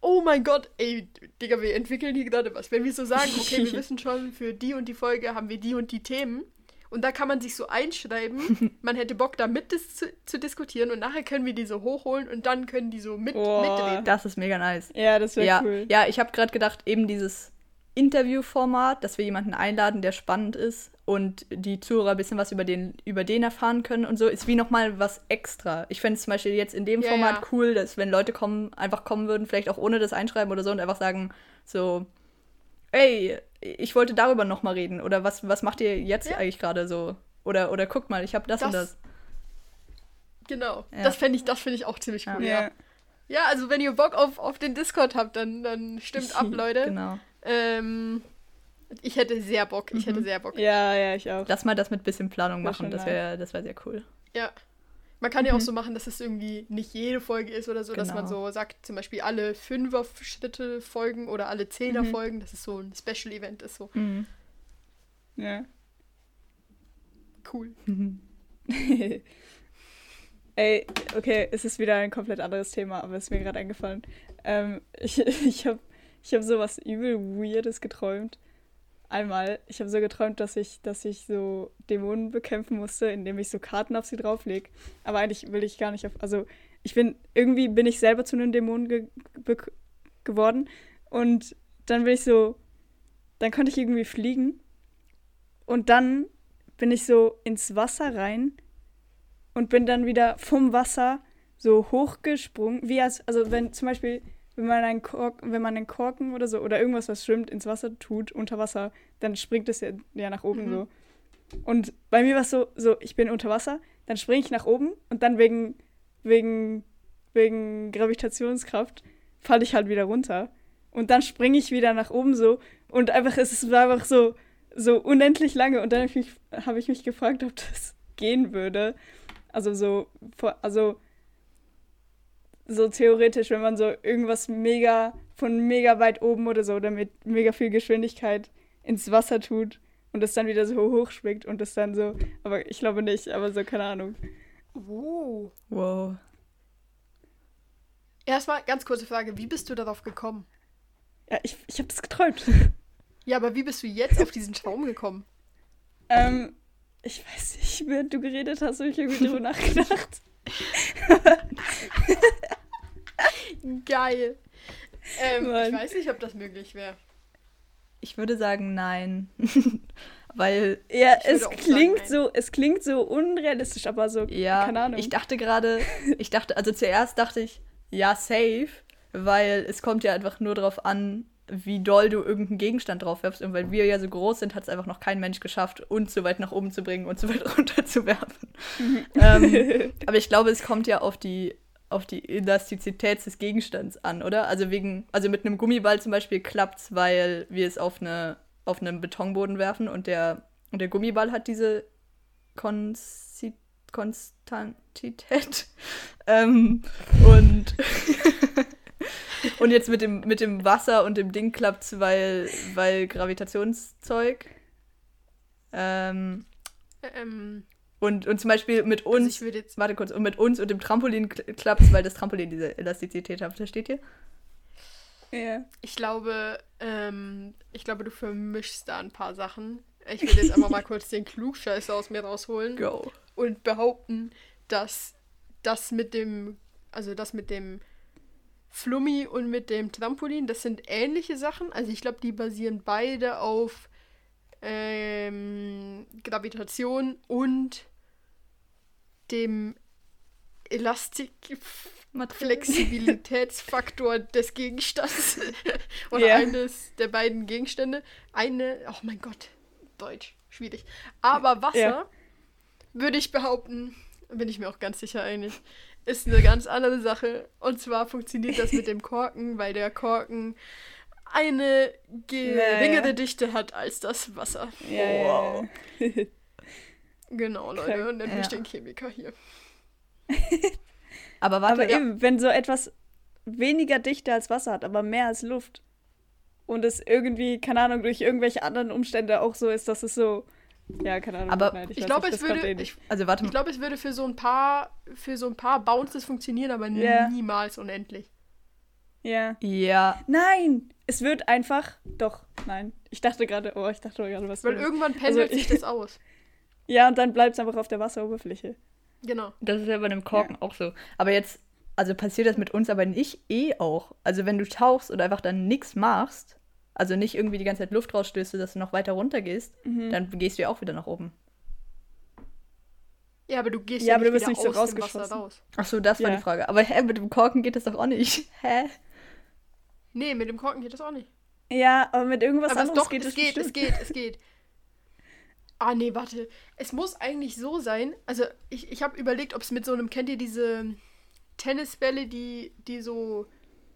oh mein Gott, ey, Digga, wir entwickeln hier gerade was. Wenn wir so sagen, okay, wir wissen schon, für die und die Folge haben wir die und die Themen. Und da kann man sich so einschreiben, man hätte Bock, da mit zu, zu, diskutieren und nachher können wir die so hochholen und dann können die so mit, oh, mitreden. Das ist mega nice. Ja, das wäre ja, cool. Ja, ich habe gerade gedacht, eben dieses Interviewformat, dass wir jemanden einladen, der spannend ist und die Zuhörer ein bisschen was über den, über den erfahren können und so, ist wie nochmal was extra. Ich fände es zum Beispiel jetzt in dem ja, Format ja. cool, dass wenn Leute kommen, einfach kommen würden, vielleicht auch ohne das Einschreiben oder so und einfach sagen, so, ey, ich wollte darüber nochmal reden oder was, was macht ihr jetzt ja. eigentlich gerade so? Oder, oder guckt mal, ich habe das, das, und das. Genau, das fände ich, find ich auch ziemlich cool, ja. ja. also wenn ihr Bock auf, auf den Discord habt, dann, dann stimmt ab, Leute. genau. Ähm, ich hätte sehr Bock. Ich mhm. hätte sehr Bock. Ja, ja, ich auch. Lass mal das mit bisschen Planung machen. Das wäre das wär sehr cool. Ja. Man kann mhm. ja auch mhm. so machen, dass es irgendwie nicht jede Folge ist oder so, genau. dass man genau. so sagt, zum Beispiel alle Fünfer-Schritte folgen oder alle Zehner mhm. folgen, dass es so ein Special-Event ist. So. Mhm. Ja. Cool. Ey, okay, es ist wieder ein komplett anderes Thema, aber es ist mir gerade eingefallen. Ähm, ich ich habe ich hab sowas übel Weirdes geträumt einmal, ich habe so geträumt, dass ich, dass ich so Dämonen bekämpfen musste, indem ich so Karten auf sie drauflege. Aber eigentlich will ich gar nicht auf. Also ich bin, irgendwie bin ich selber zu einem Dämonen ge geworden. Und dann bin ich so, dann konnte ich irgendwie fliegen. Und dann bin ich so ins Wasser rein und bin dann wieder vom Wasser so hochgesprungen, wie als, also wenn zum Beispiel wenn man einen Korken, wenn man einen Korken oder so oder irgendwas, was schwimmt, ins Wasser tut, unter Wasser, dann springt es ja, ja nach oben mhm. so. Und bei mir war es so, so, ich bin unter Wasser, dann springe ich nach oben und dann wegen, wegen, wegen Gravitationskraft falle ich halt wieder runter. Und dann springe ich wieder nach oben so und einfach, es war einfach so, so unendlich lange. Und dann habe ich, mich, hab ich mich gefragt, ob das gehen würde. Also so, also so theoretisch, wenn man so irgendwas mega von mega weit oben oder so oder mit mega viel Geschwindigkeit ins Wasser tut und es dann wieder so hoch schwingt und es dann so, aber ich glaube nicht, aber so, keine Ahnung. Oh. Wow. Erstmal ganz kurze Frage, wie bist du darauf gekommen? Ja, ich, ich habe das geträumt. Ja, aber wie bist du jetzt auf diesen Traum gekommen? Ähm, ich weiß nicht, während du geredet hast, habe ich irgendwie drüber nachgedacht. Geil. Ähm, ich weiß nicht, ob das möglich wäre. Ich würde sagen nein. Weil. Ja, es klingt so, es klingt so unrealistisch, aber so, ja, keine Ahnung. Ich dachte gerade, ich dachte, also zuerst dachte ich, ja, safe, weil es kommt ja einfach nur darauf an, wie doll du irgendeinen Gegenstand drauf wirfst. Und weil wir ja so groß sind, hat es einfach noch kein Mensch geschafft, uns so weit nach oben zu bringen und so weit runter zu werfen. Mhm. ähm, aber ich glaube, es kommt ja auf die, auf die Elastizität des Gegenstands an, oder? Also wegen, also mit einem Gummiball zum Beispiel klappt es, weil wir es auf, eine, auf einen Betonboden werfen und der, und der Gummiball hat diese Konsi Konstantität. ähm, und Und jetzt mit dem, mit dem Wasser und dem Ding klappt es, weil, weil Gravitationszeug. Ähm, ähm, und, und zum Beispiel mit also uns. Also jetzt warte kurz, und mit uns und dem Trampolin klappt es, weil das Trampolin diese Elastizität hat. Versteht ihr? Ja. Ich glaube, ähm, ich glaube, du vermischst da ein paar Sachen. Ich will jetzt einfach mal kurz den Klugscheißer aus mir rausholen. Go. Und behaupten, dass das mit dem, also das mit dem Flummi und mit dem Trampolin, das sind ähnliche Sachen. Also ich glaube, die basieren beide auf ähm, Gravitation und dem Elastik Flexibilitätsfaktor des Gegenstands oder yeah. eines der beiden Gegenstände. Eine, oh mein Gott, Deutsch, schwierig. Aber Wasser, yeah. würde ich behaupten, bin ich mir auch ganz sicher einig, ist eine ganz andere Sache. Und zwar funktioniert das mit dem Korken, weil der Korken eine geringere ja, ja. Dichte hat als das Wasser. Ja, wow. Ja, genau, Leute, und nennt mich den Chemiker hier. aber warte, aber eben, wenn so etwas weniger Dichte als Wasser hat, aber mehr als Luft und es irgendwie, keine Ahnung, durch irgendwelche anderen Umstände auch so ist, dass es so ja, keine Ahnung. Aber nein, ich, ich glaube, es würde. Eh ich, also warte Ich glaube, es würde für so ein paar, für so ein paar Bounces funktionieren, aber yeah. niemals unendlich. Ja. Ja. Nein! Es wird einfach. Doch, nein. Ich dachte gerade, oh, ich dachte gerade, was. Weil irgendwann pendelt also, sich das aus. Ja, und dann bleibt es einfach auf der Wasseroberfläche. Genau. Das ist ja bei einem Korken ja. auch so. Aber jetzt, also passiert das mit uns aber nicht eh auch. Also wenn du tauchst und einfach dann nichts machst, also nicht irgendwie die ganze Zeit Luft rausstößt, dass du noch weiter runter gehst, mhm. dann gehst du ja auch wieder nach oben. Ja, aber du gehst ja, ja aber nicht, du bist nicht so aus dem Wasser raus. Ach so, das ja. war die Frage. Aber hä, mit dem Korken geht das doch auch nicht. Hä? Nee, mit dem Korken geht das auch nicht. Ja, aber mit irgendwas aber anderes doch, geht es geht, es geht, es geht. Ah, nee, warte. Es muss eigentlich so sein. Also, ich, ich habe überlegt, ob es mit so einem, kennt ihr diese Tennisbälle, die, die so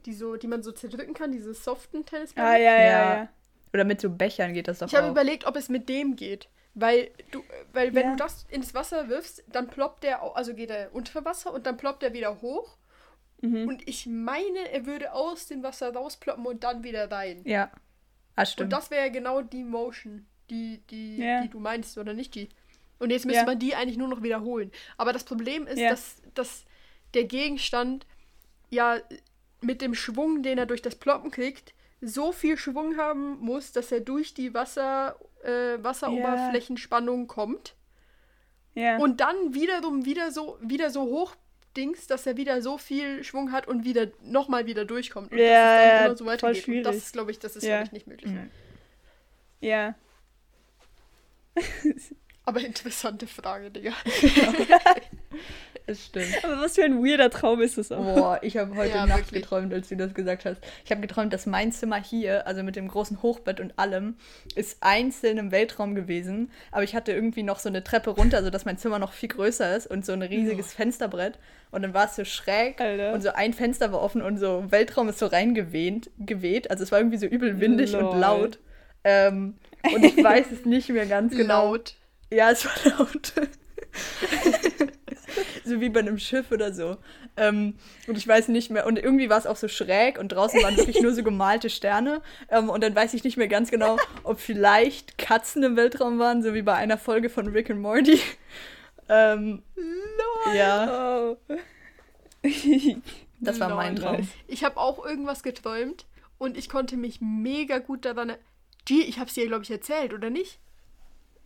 die so, die man so zerdrücken kann, diese soften Tennisbälle. Ah, ja, ja, ja. ja. Oder mit so Bechern geht das doch Ich habe überlegt, ob es mit dem geht. Weil du, weil wenn ja. du das ins Wasser wirfst, dann ploppt der, also geht er unter Wasser und dann ploppt er wieder hoch. Mhm. Und ich meine, er würde aus dem Wasser rausploppen und dann wieder rein. Ja. Ah, stimmt. Und das wäre ja genau die Motion, die, die, ja. die du meinst, oder nicht die. Und jetzt müsste ja. man die eigentlich nur noch wiederholen. Aber das Problem ist, dass, dass der Gegenstand ja mit dem Schwung, den er durch das Ploppen kriegt, so viel Schwung haben muss, dass er durch die Wasser, äh, Wasseroberflächenspannung kommt. Und dann wiederum wieder so, wieder so hoch Dings, dass er wieder so viel Schwung hat und wieder nochmal wieder durchkommt. Und ja, dass es dann immer so weitergeht. Und das ist, glaube ich, das ist, ja. ich, nicht möglich. Ja. Aber interessante Frage, Digga. Das stimmt. Aber was für ein weirder Traum ist das auch. Boah, ich habe heute ja, Nacht wirklich. geträumt, als du das gesagt hast. Ich habe geträumt, dass mein Zimmer hier, also mit dem großen Hochbett und allem, ist einzeln im Weltraum gewesen. Aber ich hatte irgendwie noch so eine Treppe runter, sodass mein Zimmer noch viel größer ist und so ein riesiges oh. Fensterbrett. Und dann war es so schräg Alter. und so ein Fenster war offen und so Weltraum ist so reingeweht. Geweht. Also es war irgendwie so übel windig Lol. und laut. Ähm, und ich weiß es nicht mehr ganz genau. Laut. Ja, es war laut. so wie bei einem Schiff oder so. Ähm, und ich weiß nicht mehr, und irgendwie war es auch so schräg und draußen waren wirklich nur so gemalte Sterne. Ähm, und dann weiß ich nicht mehr ganz genau, ob vielleicht Katzen im Weltraum waren, so wie bei einer Folge von Rick and Morty. Ähm, Lol. Ja. das war mein Traum. Ich habe auch irgendwas geträumt und ich konnte mich mega gut daran. Die, ich habe es dir, glaube ich, erzählt, oder nicht?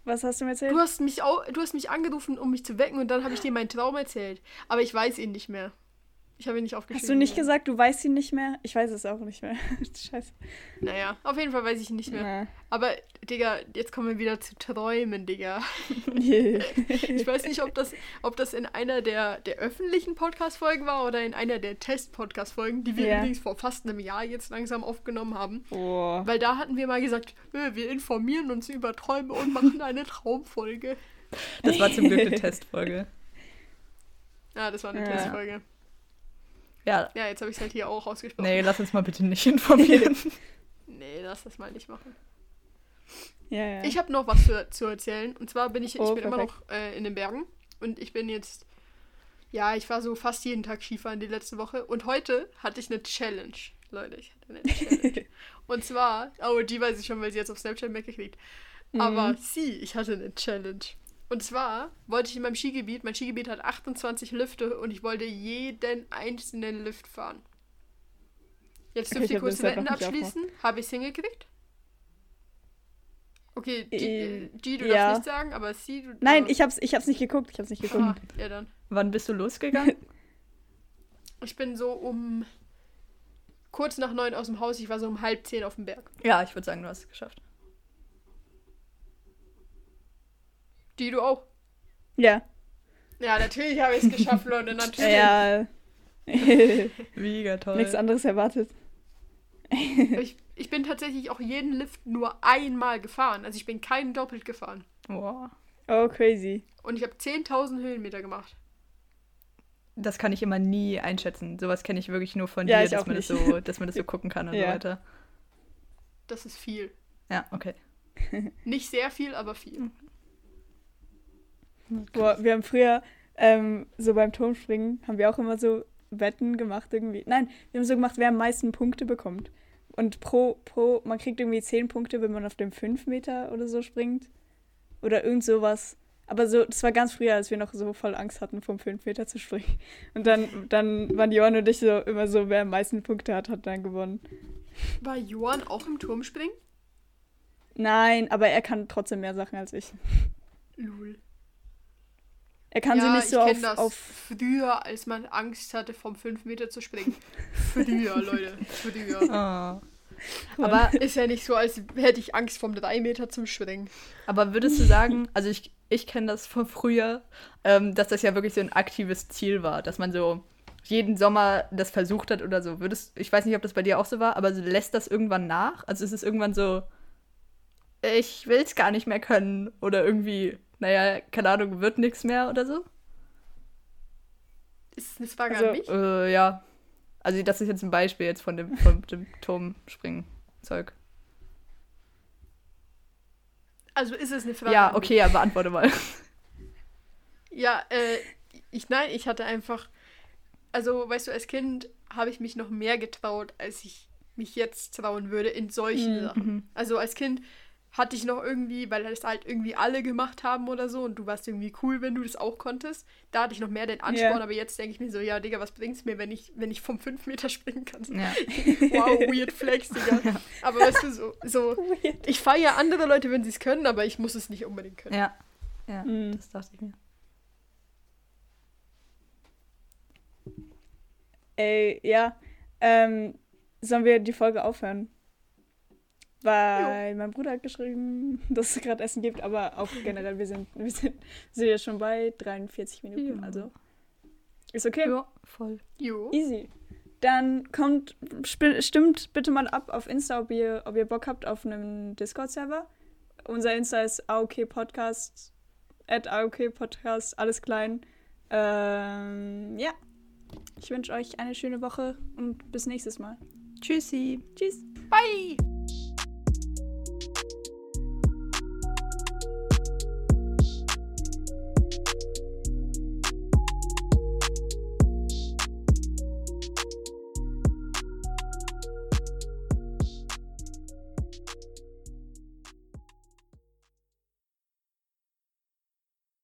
Was hast du mir erzählt? Du hast mich, auch, du hast mich angerufen, um mich zu wecken und dann habe ich dir meinen Traum erzählt. Aber ich weiß ihn nicht mehr. Ich habe ihn nicht aufgeschrieben. Hast du nicht gesagt, du weißt ihn nicht mehr? Ich weiß es auch nicht mehr. Scheiße. Naja, auf jeden Fall weiß ich ihn nicht mehr. Na. Aber, Digga, jetzt kommen wir wieder zu Träumen, Digga. Ich weiß nicht, ob das, ob das in einer der, der öffentlichen Podcast-Folgen war oder in einer der Test-Podcast-Folgen, die wir Ja. übrigens vor fast einem Jahr jetzt langsam aufgenommen haben. oh. Weil da hatten wir mal gesagt, wir informieren uns über Träume und machen eine Traumfolge. Das war zum Glück eine Testfolge. Ja, das war eine Ja. Testfolge. Ja, Ja, jetzt habe ich es halt hier auch ausgesprochen. nee, lass uns mal bitte nicht informieren. Nee, lass das mal nicht machen. Ja, ja. Ich habe noch was zu, zu erzählen. Und zwar bin ich, Oh, ich bin immer noch äh, in den Bergen. Und ich bin jetzt, ja, ich war so fast jeden Tag Skifahren die letzte Woche. Und heute hatte ich eine Challenge. Leute, ich hatte eine Challenge. und zwar, oh, die weiß ich schon, weil sie jetzt auf Snapchat mitgekriegt. Aber Mhm. sie, ich hatte eine Challenge. Und zwar wollte ich in meinem Skigebiet, mein Skigebiet hat 28 Lifte und ich wollte jeden einzelnen Lift fahren. Jetzt Okay, dürft ich ihr kurz Wetten abschließen. Habe ich es hingekriegt? Okay, die, Äh, äh, die du ja. darfst nicht sagen, aber sie, du. Nein, äh, ich hab's, ich hab's nicht geguckt. Ich hab's nicht geguckt. Ah, ja, dann. Wann bist du losgegangen? Ich bin so um kurz nach neun aus dem Haus. Ich war so um halb zehn auf dem Berg. ja, ich würde sagen, du hast es geschafft. Die du auch. Ja. Ja, natürlich habe ich es geschafft, Leute. Natürlich. Ja. Mega toll. Nichts anderes erwartet. Ich, ich bin tatsächlich auch jeden Lift nur einmal gefahren. Also ich bin keinen doppelt gefahren. Wow. Oh, crazy. Und ich habe 10.000 Höhenmeter gemacht. Das kann ich immer nie einschätzen. Sowas kenne ich wirklich nur von Ja, dir, dass man, das so, dass man das so gucken kann und so Ja. weiter. Das ist viel. Ja, okay. Nicht sehr viel, aber viel. Boah, wir haben früher ähm, so beim Turmspringen haben wir auch immer so Wetten gemacht irgendwie. Nein, wir haben so gemacht, wer am meisten Punkte bekommt. Und pro, pro, man kriegt irgendwie 10 Punkte, wenn man auf dem 5 Meter oder so springt. Oder irgend sowas. Aber so, das war ganz früher, als wir noch so voll Angst hatten, vom 5 Meter zu springen. Und dann, dann waren Johann und ich so immer so, wer am meisten Punkte hat, hat dann gewonnen. War Johann auch im Turmspringen? Nein, aber er kann trotzdem mehr Sachen als ich. Lul. Er kann ja, sie nicht so ich auf, das auf früher, als man Angst hatte, vom 5 Meter zu springen. Früher, Leute. Früher. Ah. Aber, Ist ja nicht so, als hätte ich Angst vom 3 Meter zum Springen. aber würdest du sagen, also ich, ich kenne das von früher, ähm, dass das ja wirklich so ein aktives Ziel war, dass man so jeden Sommer das versucht hat oder so. Würdest, ich weiß nicht, ob das bei dir auch so war, aber so lässt das irgendwann nach? Also ist es irgendwann so, ich will es gar nicht mehr können oder irgendwie, naja, keine Ahnung, wird nichts mehr oder so? Ist das eine Frage Also, an mich? Äh, ja. Also das ist jetzt ein Beispiel jetzt von dem, von dem Turmspringen-Zeug. Also ist es eine Frage Ja, an mich? okay, ja, beantworte mal. Ja, äh, ich, nein, ich hatte einfach, also, weißt du, als Kind habe ich mich noch mehr getraut, als ich mich jetzt trauen würde in solchen Mhm. Sachen. Also als Kind hatte ich noch irgendwie, weil das halt irgendwie alle gemacht haben oder so und du warst irgendwie cool, wenn du das auch konntest. Da hatte ich noch mehr den Ansporn, Ja. aber jetzt denke ich mir so, ja, Digga, was bringt's mir, wenn ich, wenn ich vom 5 Meter springen kann? Ja. Wow, weird flex, Digga. Aber weißt du, so, so Weird. ich feiere andere Leute, wenn sie es können, aber ich muss es nicht unbedingt können. Ja. Ja, Mhm. das dachte ich mir. Ey, ja. Ähm, sollen wir die Folge aufhören? Weil mein Bruder hat geschrieben, dass es gerade Essen gibt, aber auch generell, wir sind, wir sind, sind jetzt schon bei 43 Minuten, Ja. also ist okay. Ja, voll. Jo. Easy. Dann kommt, stimmt bitte mal ab auf Insta, ob ihr, ob ihr Bock habt auf einen Discord-Server. Unser Insta ist AOK Podcast, at AOK Podcast, alles klein. Ähm, ja. Ich wünsche euch eine schöne Woche und bis nächstes Mal. Tschüssi. Tschüss. Bye!